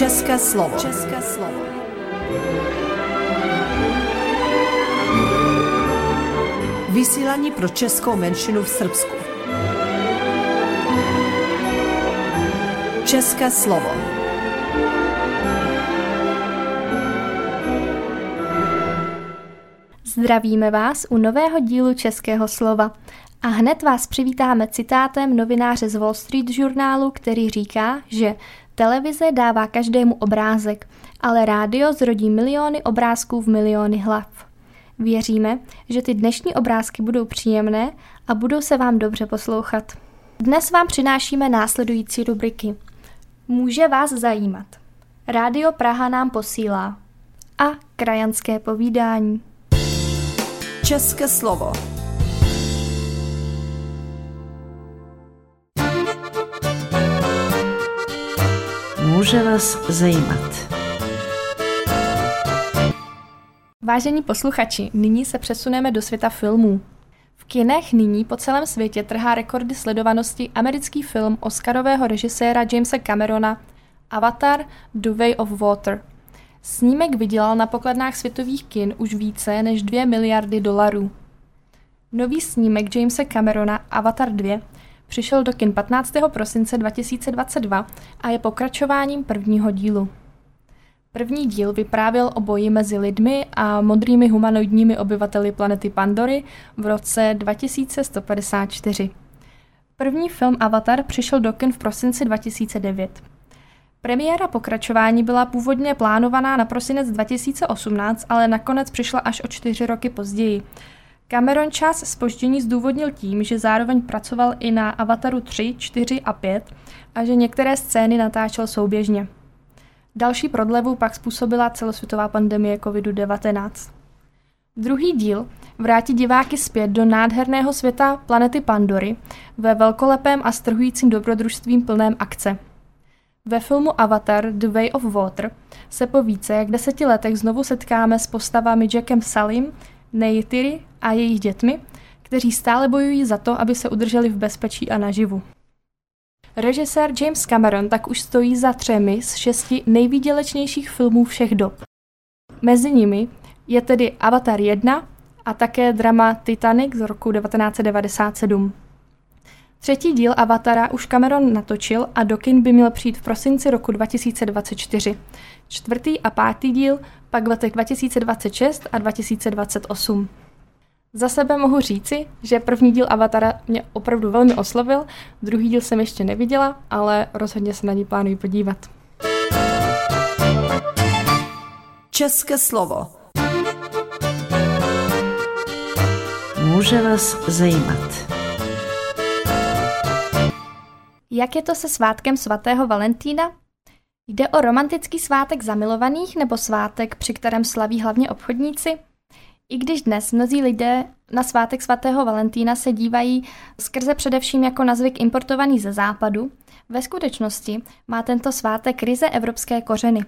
České slovo. České slovo. Vysílání pro českou menšinu v Srbsku. České slovo. Zdravíme vás u nového dílu Českého slova. A hned vás přivítáme citátem novináře z Wall Street žurnálu, který říká, že televize dává každému obrázek, ale rádio zrodí miliony obrázků v miliony hlav. Věříme, že ty dnešní obrázky budou příjemné a budou se vám dobře poslouchat. Dnes vám přinášíme následující rubriky. Může vás zajímat. Rádio Praha nám posílá. A krajanské povídání. České slovo. Může vás zajímat. Vážení posluchači, nyní se přesuneme do světa filmů. V kinech nyní po celém světě trhá rekordy sledovanosti americký film Oscarového režiséra Jamesa Camerona Avatar The Way of Water. Snímek vydělal na pokladnách světových kin už více než 2 miliardy dolarů. Nový snímek Jamesa Camerona Avatar 2 přišel do kin 15. prosince 2022 a je pokračováním prvního dílu. První díl vyprávěl o boji mezi lidmi a modrými humanoidními obyvateli planety Pandory v roce 2154. První film Avatar přišel do kin v prosinci 2009. Premiéra pokračování byla původně plánovaná na prosinec 2018, ale nakonec přišla až o čtyři roky později. Cameron čas spoždění zdůvodnil tím, že zároveň pracoval i na Avataru 3, 4 a 5 a že některé scény natáčel souběžně. Další prodlevu pak způsobila celosvětová pandemie COVID-19. Druhý díl vrátí diváky zpět do nádherného světa planety Pandory ve velkolepém a strhujícím dobrodružstvím plném akce. Ve filmu Avatar The Way of Water se po více jak deseti letech znovu setkáme s postavami Jackem Salim, Neytiri a jejich dětmi, kteří stále bojují za to, aby se udrželi v bezpečí a naživu. Režisér James Cameron tak už stojí za třemi z šesti nejvýdělečnějších filmů všech dob. Mezi nimi je tedy Avatar 1 a také drama Titanic z roku 1997. Třetí díl Avatara už Cameron natočil a do kin by měl přijít v prosinci roku 2024. Čtvrtý a pátý díl pak v letech 2026 a 2028. Za sebe mohu říci, že první díl Avatara mě opravdu velmi oslovil, druhý díl jsem ještě neviděla, ale rozhodně se na ní plánuji podívat. České slovo. Může vás zajímat. Jak je to se svátkem svatého Valentína? Jde o romantický svátek zamilovaných nebo svátek, při kterém slaví hlavně obchodníci? I když dnes mnozí lidé na svátek svatého Valentína se dívají skrze především jako na zvyk importovaný ze západu, ve skutečnosti má tento svátek ryze evropské kořeny.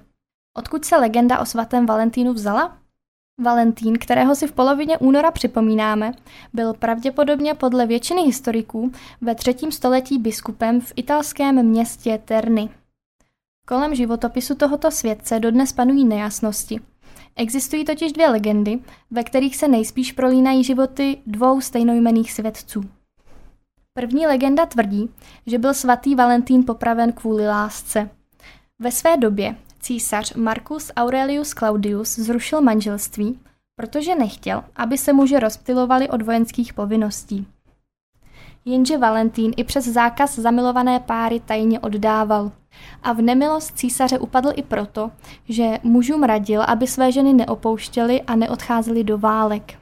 Odkud se legenda o svatém Valentínu vzala? Valentín, kterého si v polovině února připomínáme, byl pravděpodobně podle většiny historiků ve třetím století biskupem v italském městě Terny. Kolem životopisu tohoto světce dodnes panují nejasnosti – Existují totiž dvě legendy, ve kterých se nejspíš prolínají životy dvou stejnojmených svědců. První legenda tvrdí, že byl svatý Valentín popraven kvůli lásce. Ve své době císař Marcus Aurelius Claudius zrušil manželství, protože nechtěl, aby se muži rozptilovali od vojenských povinností. Jenže Valentín i přes zákaz zamilované páry tajně oddával. A v nemilost císaře upadl i proto, že mužům radil, aby své ženy neopouštěli a neodcházeli do válek.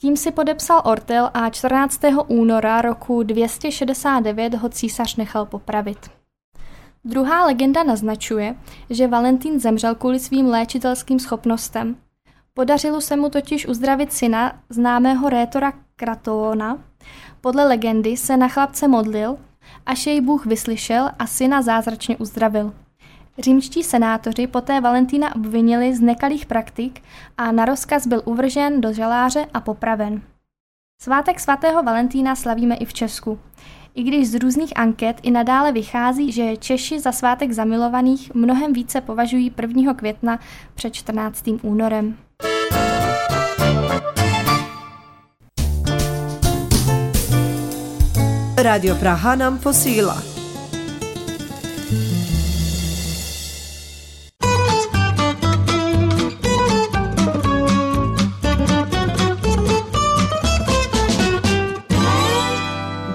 Tím si podepsal Ortel a 14. února roku 269 ho císař nechal popravit. Druhá legenda naznačuje, že Valentín zemřel kvůli svým léčitelským schopnostem. Podařilo se mu totiž uzdravit syna známého rétora Kratoona. Podle legendy se na chlapce modlil až jej Bůh vyslyšel a syna zázračně uzdravil. Římští senátoři poté Valentína obvinili z nekalých praktik a na rozkaz byl uvržen do žaláře a popraven. Svátek svatého Valentína slavíme i v Česku. I když z různých anket i nadále vychází, že Češi za svátek zamilovaných mnohem více považují 1. května před 14. únorem. Radio Praha nam posila.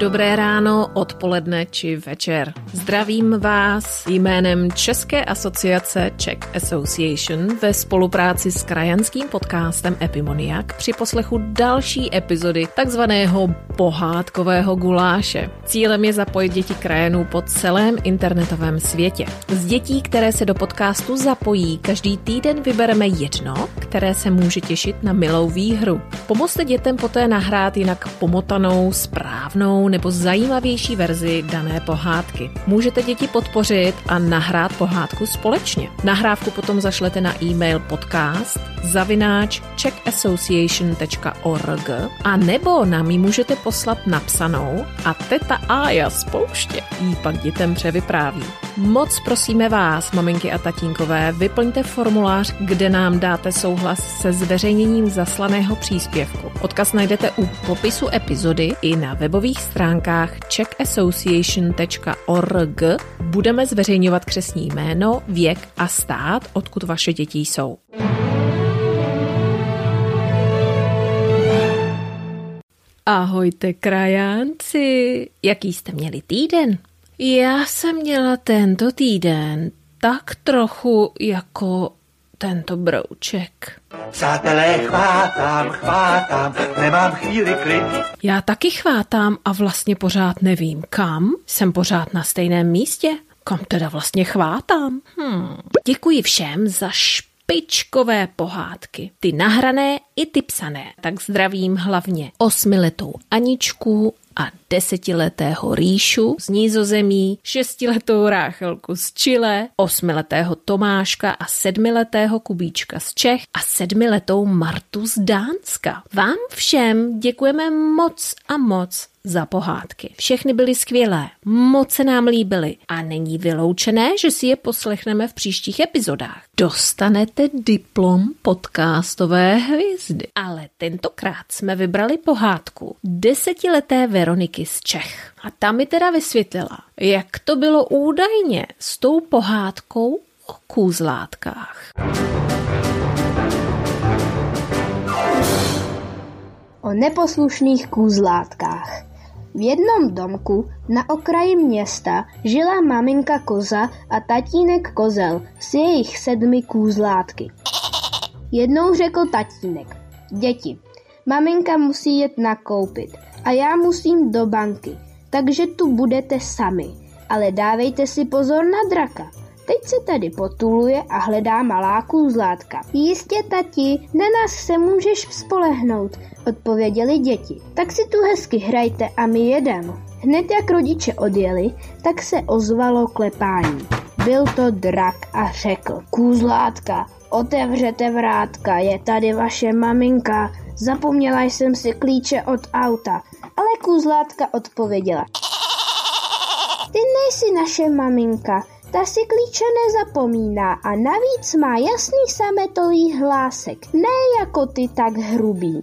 Dobré ráno, odpoledne či večer. Zdravím vás jménem České asociace Czech Association ve spolupráci s krajanským podcastem Epimoniak při poslechu další epizody takzvaného pohádkového guláše. Cílem je zapojit děti krajanů po celém internetovém světě. Z dětí, které se do podcastu zapojí, každý týden vybereme jedno, které se může těšit na milou výhru. Pomozte dětem poté nahrát jinak pomotanou, správnou nebo zajímavější verzi dané pohádky. Můžete děti podpořit a nahrát pohádku společně. Nahrávku potom zašlete na e-mail podcast zavináč czechassociation.org a nebo nám ji můžete poslat napsanou a teta Aja z pouště jí pak dětem převypráví. Moc prosíme vás, maminky a tatínkové, vyplňte formulář, kde nám dáte souhlas se zveřejněním zaslaného příspěvku. Odkaz najdete u popisu epizody i na webových stránkách checkassociation.org. Budeme zveřejňovat křesní jméno, věk a stát, odkud vaše děti jsou. Ahojte krajánci, jaký jste měli týden? Já jsem měla tento týden tak trochu jako tento brouček. Přátelé, chvátám, chvátám, nemám chvíli klid. Já taky chvátám a vlastně pořád nevím kam. Jsem pořád na stejném místě. Kam teda vlastně chvátám? Hmm. Děkuji všem za špičkové pohádky. Ty nahrané i ty psané. Tak zdravím hlavně osmiletou Aničku a desetiletého Ríšu z Nízozemí, šestiletou Ráchelku z Chile, osmiletého Tomáška a sedmiletého Kubíčka z Čech a sedmiletou Martu z Dánska. Vám všem děkujeme moc a moc za pohádky. Všechny byly skvělé, moc se nám líbily a není vyloučené, že si je poslechneme v příštích epizodách. Dostanete diplom podcastové hvězdy. Ale tentokrát jsme vybrali pohádku desetileté Veroniky z Čech. A ta mi teda vysvětlila, jak to bylo údajně s tou pohádkou o kůzlátkách. O neposlušných kůzlátkách. V jednom domku na okraji města žila maminka koza a tatínek kozel s jejich sedmi kůzlátky. Jednou řekl tatínek, děti, maminka musí jet nakoupit a já musím do banky, takže tu budete sami, ale dávejte si pozor na draka. Teď se tady potuluje a hledá malá kůzlátka. Jistě, tati, na nás se můžeš spolehnout, odpověděli děti. Tak si tu hezky hrajte a my jedem. Hned jak rodiče odjeli, tak se ozvalo klepání. Byl to drak a řekl, kůzlátka, otevřete vrátka, je tady vaše maminka, zapomněla jsem si klíče od auta, ale kůzlátka odpověděla. Ty nejsi naše maminka, ta si klíče nezapomíná a navíc má jasný sametový hlásek, ne jako ty tak hrubý.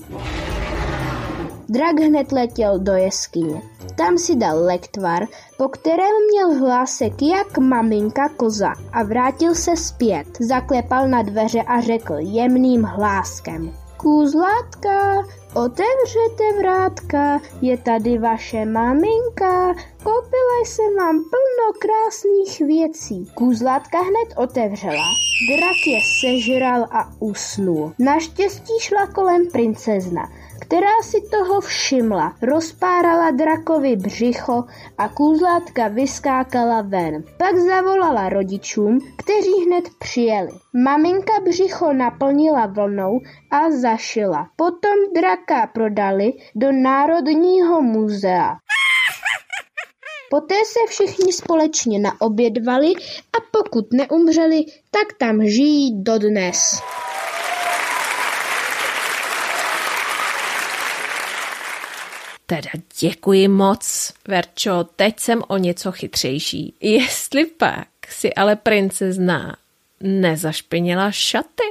Drak hned letěl do jeskyně. Tam si dal lektvar, po kterém měl hlásek jak maminka koza a vrátil se zpět. Zaklepal na dveře a řekl jemným hláskem. Kůzlátka, otevřete vrátka, je tady vaše maminka, koupila jsem vám plno krásných věcí. Kůzlátka hned otevřela, drak je sežral a usnul. Naštěstí šla kolem princezna která si toho všimla. Rozpárala drakovi břicho a kůzlátka vyskákala ven. Pak zavolala rodičům, kteří hned přijeli. Maminka břicho naplnila vlnou a zašila. Potom draka prodali do Národního muzea. Poté se všichni společně naobědvali a pokud neumřeli, tak tam žijí dodnes. Teda děkuji moc, Verčo, teď jsem o něco chytřejší. Jestli pak si ale princezna nezašpinila šaty.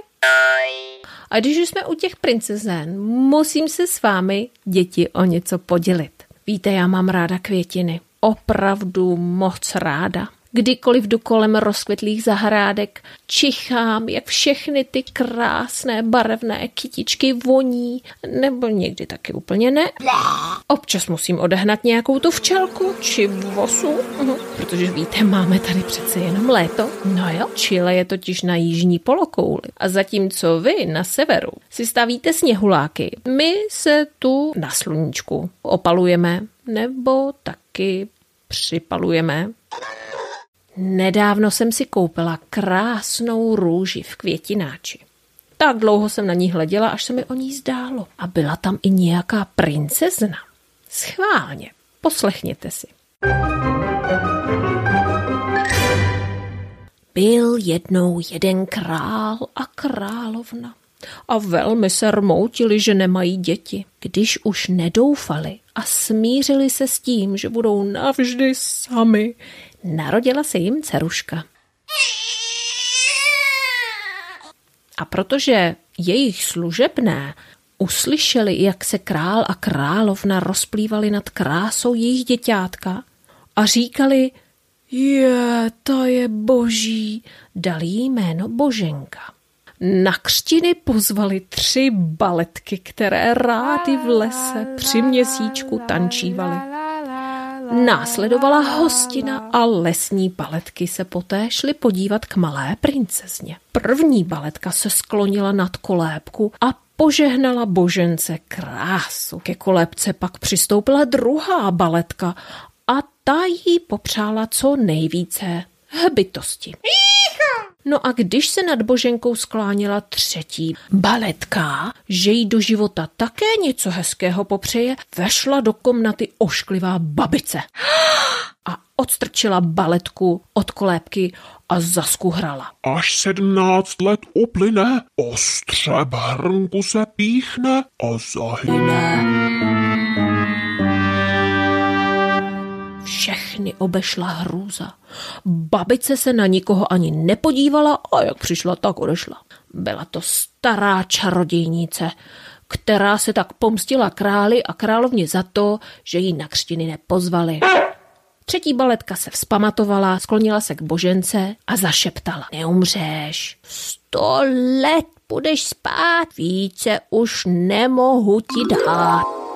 A když už jsme u těch princezen, musím se s vámi, děti, o něco podělit. Víte, já mám ráda květiny. Opravdu moc ráda. Kdykoliv jdu kolem rozkvětlých zahrádek, čichám, jak všechny ty krásné barevné kytičky voní, nebo někdy taky úplně ne. Občas musím odehnat nějakou tu včelku či vosu, mhm, protože víte, máme tady přece jenom léto. No jo, Chile je totiž na jižní polokouli. A zatímco vy na severu si stavíte sněhuláky, my se tu na sluníčku opalujeme nebo taky připalujeme. Nedávno jsem si koupila krásnou růži v květináči. Tak dlouho jsem na ní hleděla, až se mi o ní zdálo. A byla tam i nějaká princezna. Schválně, poslechněte si. Byl jednou jeden král a královna a velmi se rmoutili, že nemají děti. Když už nedoufali a smířili se s tím, že budou navždy sami, narodila se jim dceruška. A protože jejich služebné uslyšeli, jak se král a královna rozplývali nad krásou jejich děťátka a říkali, je, ta je boží, dali jí jméno Boženka. Na křtiny pozvali tři baletky, které rády v lese při měsíčku tančívaly. Následovala hostina a lesní baletky se poté šly podívat k malé princezně. První baletka se sklonila nad kolébku a požehnala božence krásu. Ke kolébce pak přistoupila druhá baletka a ta jí popřála co nejvíce hbitosti. No a když se nad Boženkou skláněla třetí baletka, že jí do života také něco hezkého popřeje, vešla do komnaty ošklivá babice a odstrčila baletku od kolébky a zaskuhrala. Až sedmnáct let uplyne, ostře hrnku se píchne a zahyne. Všechny obešla hrůza. Babice se na nikoho ani nepodívala a jak přišla, tak odešla. Byla to stará čarodějnice, která se tak pomstila králi a královně za to, že ji na křtiny nepozvali. Třetí baletka se vzpamatovala, sklonila se k božence a zašeptala. Neumřeš. Sto let budeš spát, více už nemohu ti dát.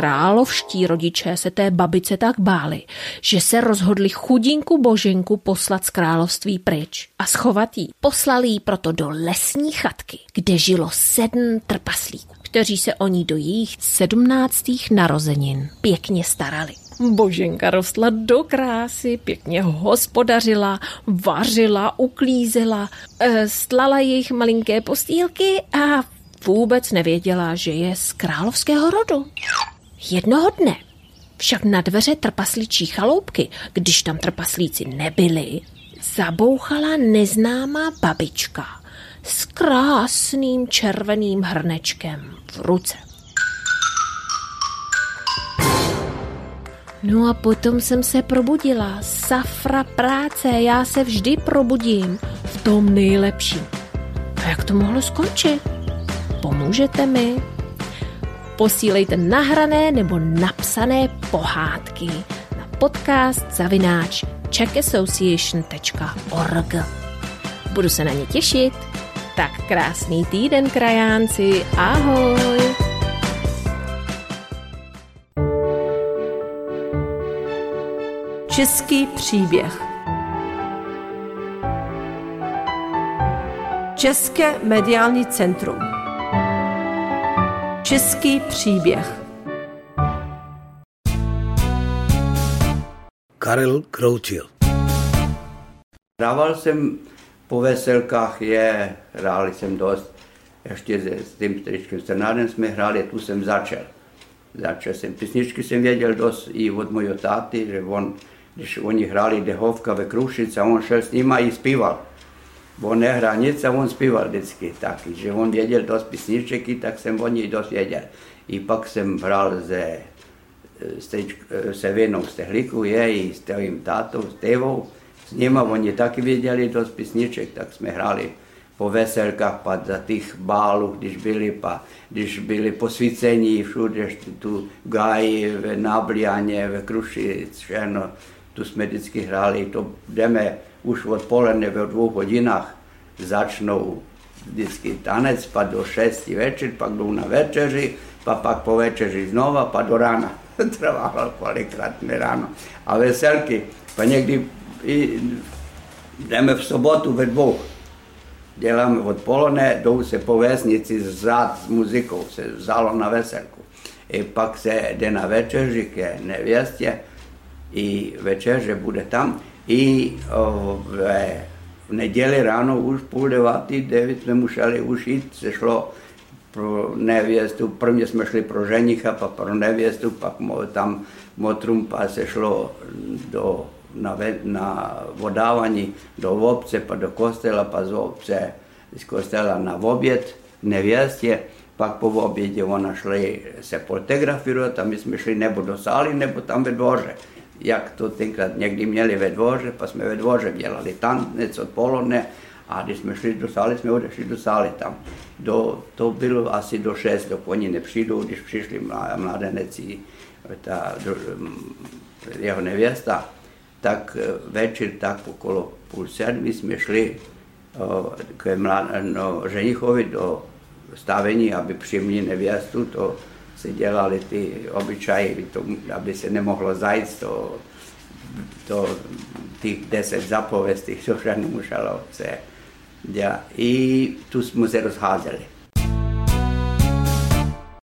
Královští rodiče se té babice tak báli, že se rozhodli chudinku boženku poslat z království pryč a schovat jí. Poslali jí proto do lesní chatky, kde žilo sedm trpaslíků, kteří se o ní do jejich sedmnáctých narozenin pěkně starali. Boženka rostla do krásy, pěkně hospodařila, vařila, uklízela, eh, stlala jejich malinké postýlky a vůbec nevěděla, že je z královského rodu. Jednoho dne však na dveře trpasličí chaloupky, když tam trpaslíci nebyli, zabouchala neznámá babička s krásným červeným hrnečkem v ruce. No a potom jsem se probudila. Safra práce, já se vždy probudím v tom nejlepším. A jak to mohlo skončit? Pomůžete mi? Posílejte nahrané nebo napsané pohádky na podcast zavináč czeckassociation.org. Budu se na ně těšit. Tak krásný týden, krajánci. Ahoj! Český příběh České mediální centrum Český příběh Karel Kroutil Hrával jsem po veselkách, je, hráli jsem dost. Ještě s tím tričkem Strnádem jsme hráli, tu jsem začal. Začal jsem, písničky jsem věděl dost i od mojho táty, že on, když oni hráli Dehovka ve Krušice, on šel s nima i zpíval on nehrá nic a on zpíval vždycky tak, že on věděl dost písničky, tak jsem o něj dost věděl. I pak jsem hrál ze vinou z tehlíku je i s tvým tátou, s Tevou. S nima oni taky věděli dost písniček, tak jsme hráli po veselkách, pa za těch bálů, když byli, pa, když byli posvícení všude, tu gáji, ve Náblianě, ve Kruši, všechno, tu jsme vždycky hráli, to jdeme už odpoledne ve dvou hodinách, začnou vždycky tanec, pa do šesti večer, pak jdou na večeři, pa pak po večeři znova, pa do rána. Trvalo kolikrát mi ráno. A veselky, pa někdy i jdeme v sobotu ve dvou. Děláme odpoledne, jdou se po vesnici zát s muzikou, se vzalo na veselku. I pak se jde na večeři ke nevěstě, i večeře bude tam. I o, ve v neděli ráno už půl devátý, devět jsme museli už se šlo pro nevěstu, prvně jsme šli pro ženicha, pak pro nevěstu, pak tam motrumpa se šlo do, na, na vodávání do obce, pak do kostela, pak z obce, z kostela na oběd nevěstě, pak po obědě ona šli se fotografovat a my jsme šli nebo do sály, nebo tam ve dvoře jak to tenkrát někdy měli ve dvoře, pak jsme ve dvoře dělali tanec odpoledne a když jsme šli do sály, jsme odešli do sály tam. Do, to bylo asi do 6, do oni nepřijdou, když přišli mladenec ta, do, jeho nevěsta, tak eh, večer tak okolo půl sedmi jsme šli o, k mlad, no, ženichovi do stavení, aby přijemli nevěstu, to se dělali ty obyčaje, aby se nemohlo zajít to, to těch deset zapověstí, to všechno muselo se dělat. I tu jsme se rozházeli.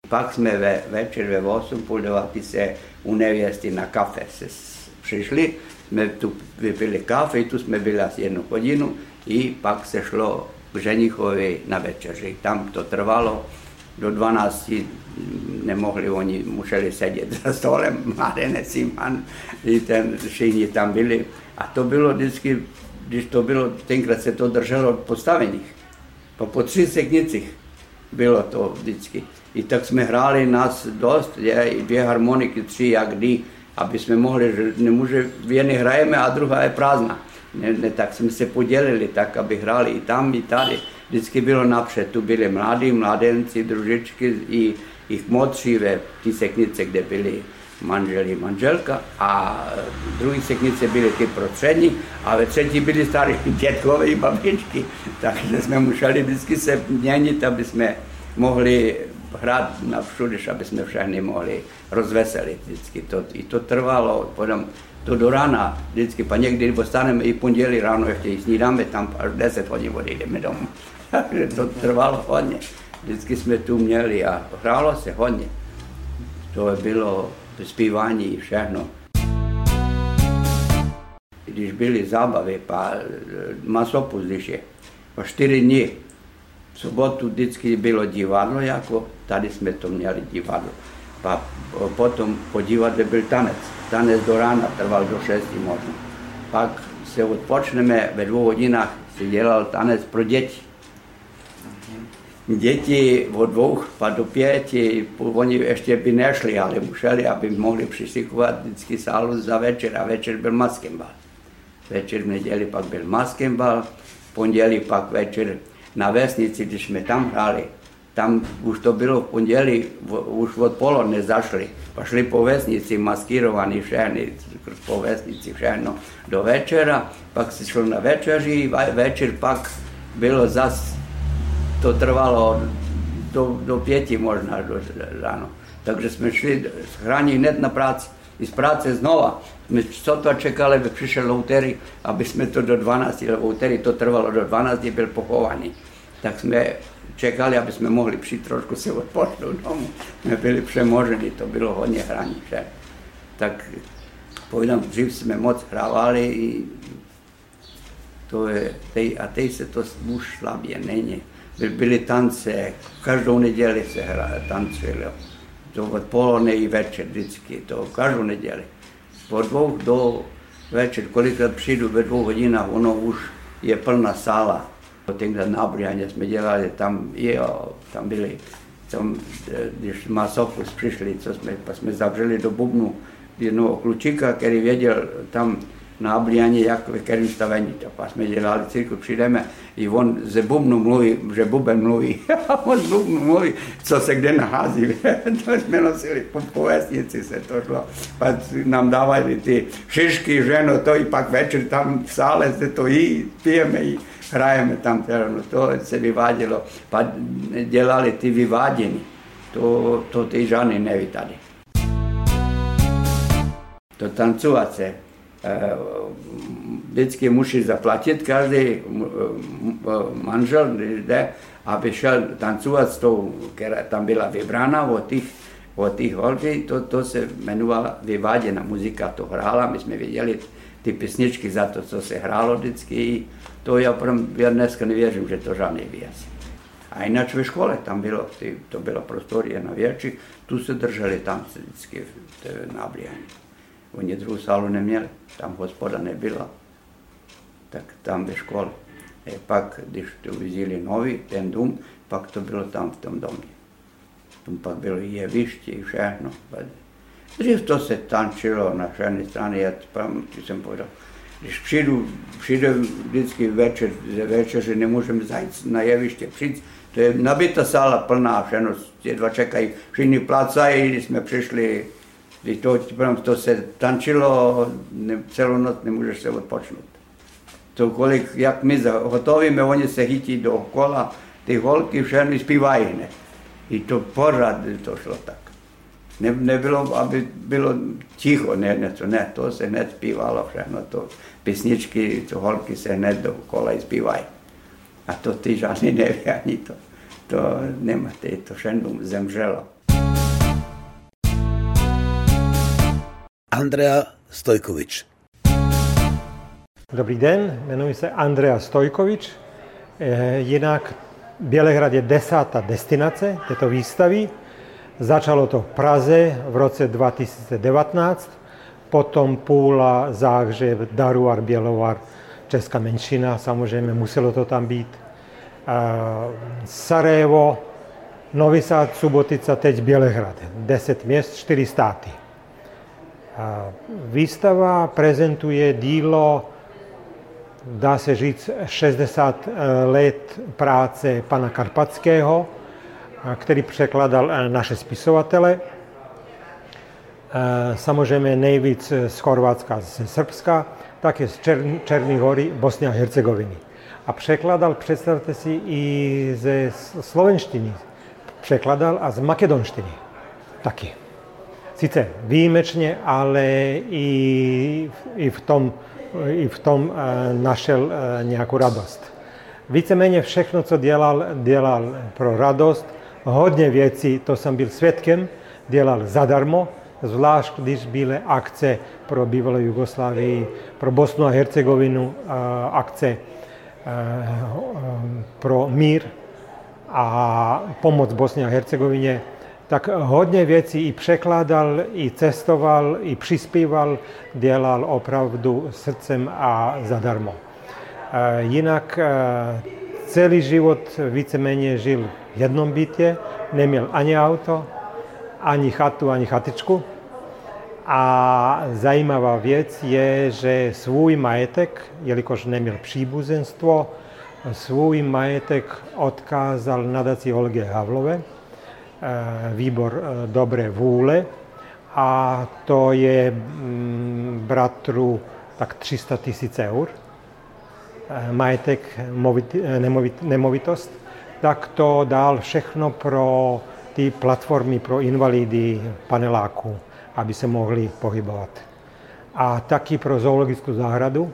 Pak jsme ve, večer ve 8, půl 9 se u nevěsty na kafe se přišli, jsme tu vypili kafe, tu jsme byli asi jednu hodinu i pak se šlo k ženichovi na večeři. Tam to trvalo do 12 nemohli, oni museli sedět za stolem, mladenec Iman, ten, všichni tam byli. A to bylo vždycky, když to bylo, tenkrát se to drželo od postavených. Po, po tři seknicích bylo to vždycky. I tak jsme hráli nás dost, je, i dvě harmoniky, tři, jak kdy, aby jsme mohli, že nemůže, v jedné hrajeme a druhá je prázdná. Ne, ne, tak jsme se podělili tak, aby hráli i tam, i tady. Vždycky bylo napřed, tu byli mladí, mladenci, družičky, i jich mladší ve té seknice, kde byli manželi, manželka a v druhé seknice byly ty prostřední a ve třetí byli starý dětkové i babičky, takže jsme museli vždycky se měnit, aby jsme mohli hrát na všude, aby jsme všechny mohli rozveselit vždycky. To, I to trvalo, potom to do rána, vždycky, pa někdy postaneme i pondělí ráno, ještě snídáme tam, až 10 hodin odejdeme domů. Takže to trvalo hodně vždycky jsme tu měli a hrálo se hodně. To bylo zpívání všechno. Když byly zábavy, pa masopus, když je, po čtyři dny, v sobotu vždycky bylo divadlo, jako tady jsme to měli divadlo. Pa potom po divadle byl tanec. Tanec do rána trval do šesti možná. Pak se odpočneme, ve dvou hodinách se dělal tanec pro děti děti od dvou do pěti, oni ještě by nešli, ale museli, aby mohli přišikovat vždycky sálu za večer. A večer byl maskembal. Večer v neděli pak byl maskembal, pondělí pak večer na vesnici, když jsme tam hráli, tam už to bylo v pondělí, už odpoledne zašli, pašli po vesnici maskírovaní všechny, po vesnici všechno do večera, pak se šlo na večeři, večer pak bylo zas to trvalo do, do pěti možná do ráno. Takže jsme šli z hraní hned na práci. I z práce znova. My sotva čekali, aby přišel Loutery, aby jsme to do 12, Loutery to trvalo do 12, byl pochovaný. Tak jsme čekali, aby jsme mohli přijít trošku se odpočnout domů. Jsme byli přemoženi, to bylo hodně hraní. Že? Tak povídám, dřív jsme moc hrávali, to je, tej, a teď se to už slabě není byly tance, každou neděli se hra, tancovalo. To odpoledne i večer vždycky, to každou neděli. Po dvou do večer, kolikrát přijdu ve dvou hodinách, ono už je plná sála. Tenkrát na Brianě jsme dělali, tam, jo, tam byly tom, eh, když Masopus přišli, co jsme, jsme zavřeli do bubnu jednoho klučíka, který věděl tam na Abliani, jak ve kterém stavení. A pak jsme dělali cirkus, přijdeme i on ze bubnu mluví, že buben mluví. A on z bubnu mluví, co se kde nahází. to jsme nosili po, po vesnici se to šlo. Pak nám dávali ty šišky, ženo, to i pak večer tam v sále se to jí, pijeme jí, hrajeme tam, no to se vyvádělo. Pak dělali ty vyvádění. To, to ty žádný neví tady. To Eh, vždycky musí zaplatit každý eh, manžel, když jde, aby šel tancovat s tou, která tam byla vybrána od těch, od těch holky, to, to se jmenovala vyváděna muzika, to hrála, my jsme viděli ty písničky za to, co se hrálo vždycky, to já, já dneska nevěřím, že to žádný věc. A jinak ve škole tam bylo, ty, to byla prostorie na větší, tu se drželi tam vždycky na Oni druhou sálu neměli, tam hospoda nebyla, tak tam ve škole. A pak, když to vzali nový, ten dům, pak to bylo tam v tom domě. Tam pak bylo i jeviště, i všechno. Dřív to se tančilo na všechny strany, já jsem povedal, když přijdu, přijde vždycky večer, ze večeře nemůžeme zajít na jeviště, přijít, to je nabita sála plná, všechno, ty dva čekají, všichni plácají, když jsme přišli když to, to se tančilo ne, celou noc, nemůžeš se odpočnout. To kolik, jak my hotovíme, oni se chytí do kola, ty holky všechny zpívají hned. I to pořád to šlo tak. Ne, nebylo, aby bylo ticho, ne, něco, ne, to se hned zpívalo všechno, to písničky, to holky se hned do kola zpívají. A to ty žádný neví ani to. To nemáte, to všechno zemřelo. Andrea Stojkovič. Dobrý den, jmenuji se Andrea Stojkovič. Eh, jinak Bělehrad je desátá destinace této výstavy. Začalo to v Praze v roce 2019, potom Půla, Záhřeb, Daruar, Bělovar, Česká menšina, samozřejmě muselo to tam být. Eh, Sarajevo, Novi Sad, Subotica, teď Bělehrad. Deset měst, čtyři státy. Výstava prezentuje dílo, dá se říct, 60 eh, let práce pana Karpatského, eh, který překladal eh, naše spisovatele. Samozřejmě nejvíc z Chorvatska, ze Srbska, také z Černý hory, Bosny a Hercegoviny. A překladal, představte si, i ze slovenštiny. Překladal a z makedonštiny taky sice výjimečně, ale i, i, v, tom, i v tom eh, našel eh, nějakou radost. Víceméně všechno, co dělal, dělal pro radost. Hodně věcí, to jsem byl svědkem, dělal zadarmo, zvlášť když byly akce pro bývalou Jugoslávii, pro Bosnu a Hercegovinu, eh, akce pro mír a pomoc Bosně a Hercegovině tak hodně věcí i překládal, i cestoval, i přispíval, dělal opravdu srdcem a zadarmo. E, jinak e, celý život víceméně žil v jednom bytě, neměl ani auto, ani chatu, ani chatičku. A zajímavá věc je, že svůj majetek, jelikož neměl příbuzenstvo, svůj majetek odkázal nadaci Olge Havlové, Eh, výbor eh, dobré vůle a to je mm, bratru tak 300 tisíc eur, eh, majetek, nemovitost, tak to dal všechno pro ty platformy pro invalidy paneláku, aby se mohli pohybovat. A taky pro zoologickou zahradu,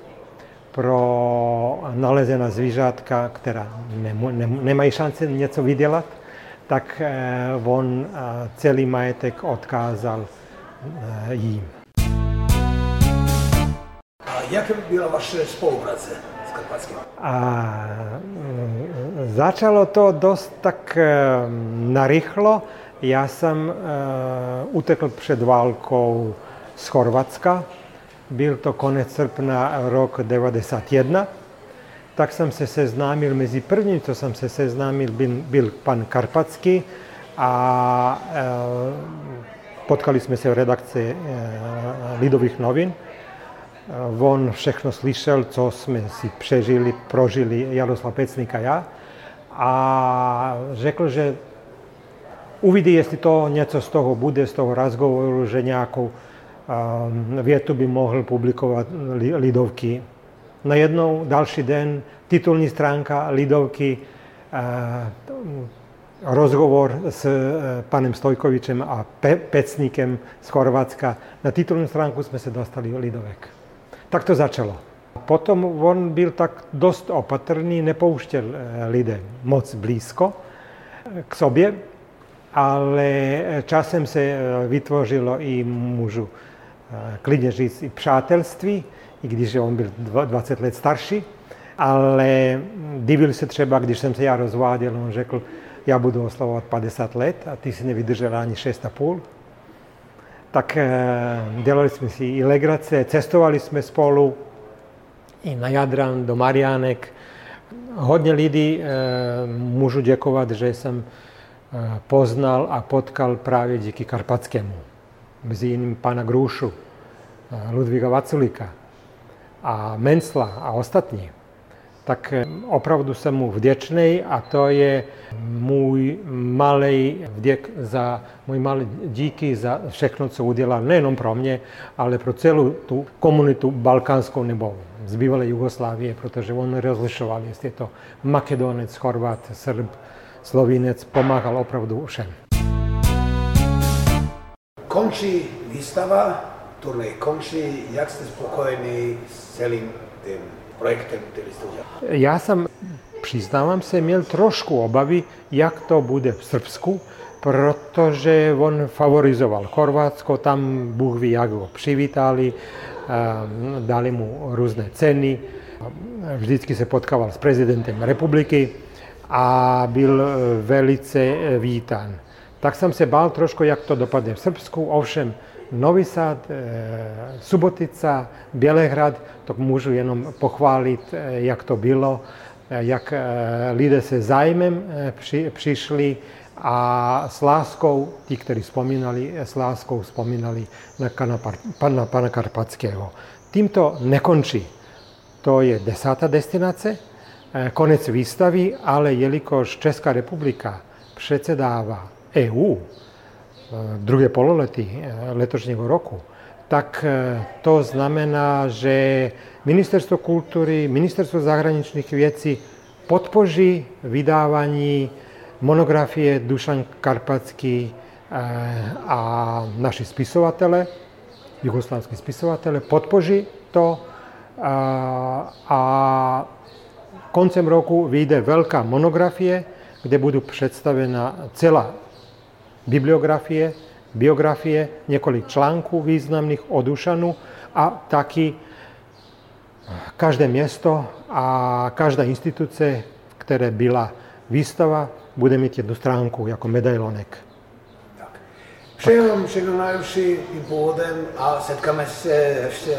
pro nalezená zvířátka, která nemají šanci něco vydělat, tak eh, on eh, celý majetek odkázal eh, jim. A jak byla vaše spolupráce s Karpatským? A začalo to dost tak narychlo. Já jsem utekl před válkou z Chorvatska. Byl to konec srpna rok 91 tak jsem se seznámil, mezi prvním, co jsem se seznámil, byl, byl pan Karpacký a potkali jsme se v redakci Lidových novin. On všechno slyšel, co jsme si přežili, prožili Jaroslav Pecník a já. A řekl, že uvidí, jestli to něco z toho bude, z toho rozhovoru, že nějakou větu by mohl publikovat Lidovky. Najednou další den titulní stránka Lidovky, rozhovor s e, panem Stojkovičem a Pe- Pecníkem z Chorvatska. Na titulní stránku jsme se dostali Lidovek. Tak to začalo. Potom on byl tak dost opatrný, nepouštěl e, lidé moc blízko k sobě, ale časem se vytvořilo i můžu klidně říct i přátelství, i když on byl 20 let starší, ale divil se třeba, když jsem se já rozváděl, on řekl, já budu oslavovat 50 let a ty si nevydržel ani 6,5. Tak dělali jsme si i legrace, cestovali jsme spolu i na Jadran, do Mariánek. Hodně lidí můžu děkovat, že jsem poznal a potkal právě díky Karpatskému. Mezi jiným pana Grůšu, Ludvíka Vaculika a Mencla a ostatní. Tak opravdu jsem mu vděčný a to je můj malý vděk za, můj malý díky za všechno, co udělal nejenom pro mě, ale pro celou tu komunitu balkánskou nebo z bývalé Jugoslávie, protože on rozlišoval, jestli je to Makedonec, Chorvat, Srb, Slovinec, pomáhal opravdu všem. Končí výstava, turnej končí, jak jste spokojení s celým tím projektem, který jste udělali? Já jsem, přiznávám se, měl trošku obavy, jak to bude v Srbsku, protože on favorizoval Chorvatsko, tam Bůh ví, jak ho přivítali, dali mu různé ceny, vždycky se potkával s prezidentem republiky a byl velice vítán. Tak jsem se bál trošku, jak to dopadne v Srbsku, ovšem Novi Sad, Subotica, Bělehrad, to můžu jenom pochválit, jak to bylo, jak lidé se zájmem při, přišli a s láskou, ti, kteří vzpomínali, s láskou vzpomínali na pana, pana, pana Karpatského. Tím to nekončí. To je desátá destinace, konec výstavy, ale jelikož Česká republika předsedává EU, druhé pololetí letošního roku, tak to znamená, že Ministerstvo kultury, Ministerstvo zahraničních věcí podpoří vydávání monografie Dušan Karpatský a naši spisovatele, jugoslávskí spisovatele, podpoří to a koncem roku vyjde velká monografie, kde budou představena celá bibliografie, biografie, několik článků významných o Dušanu a taky každé město a každá instituce, které byla výstava, bude mít jednu stránku jako medailonek. Tak. Přeji vám všechno nejlepší tím původem a setkáme se ještě.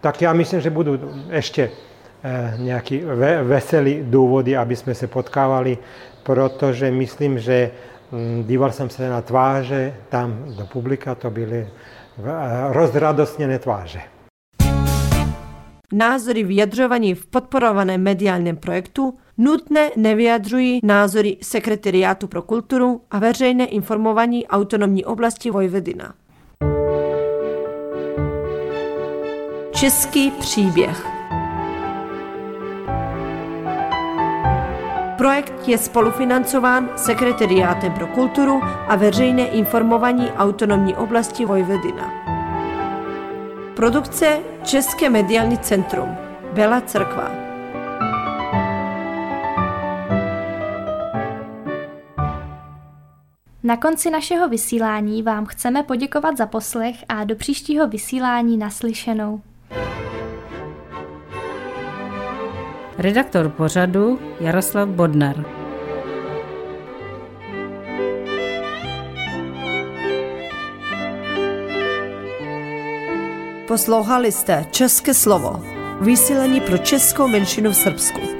Tak já myslím, že budou ještě nějaký veselý důvody, aby jsme se potkávali, protože myslím, že díval jsem se na tváře tam do publika, to byly rozradostněné tváře. Názory vyjadřovaní v podporovaném mediálním projektu nutné nevyjadřují názory Sekretariátu pro kulturu a veřejné informování autonomní oblasti Vojvodina. Český příběh Projekt je spolufinancován Sekretariátem pro kulturu a veřejné informování autonomní oblasti Vojvodina. Produkce České mediální centrum Bela Crkva Na konci našeho vysílání vám chceme poděkovat za poslech a do příštího vysílání naslyšenou. Redaktor pořadu Jaroslav Bodnar. Poslouchali jste České slovo, vysílení pro českou menšinu v Srbsku.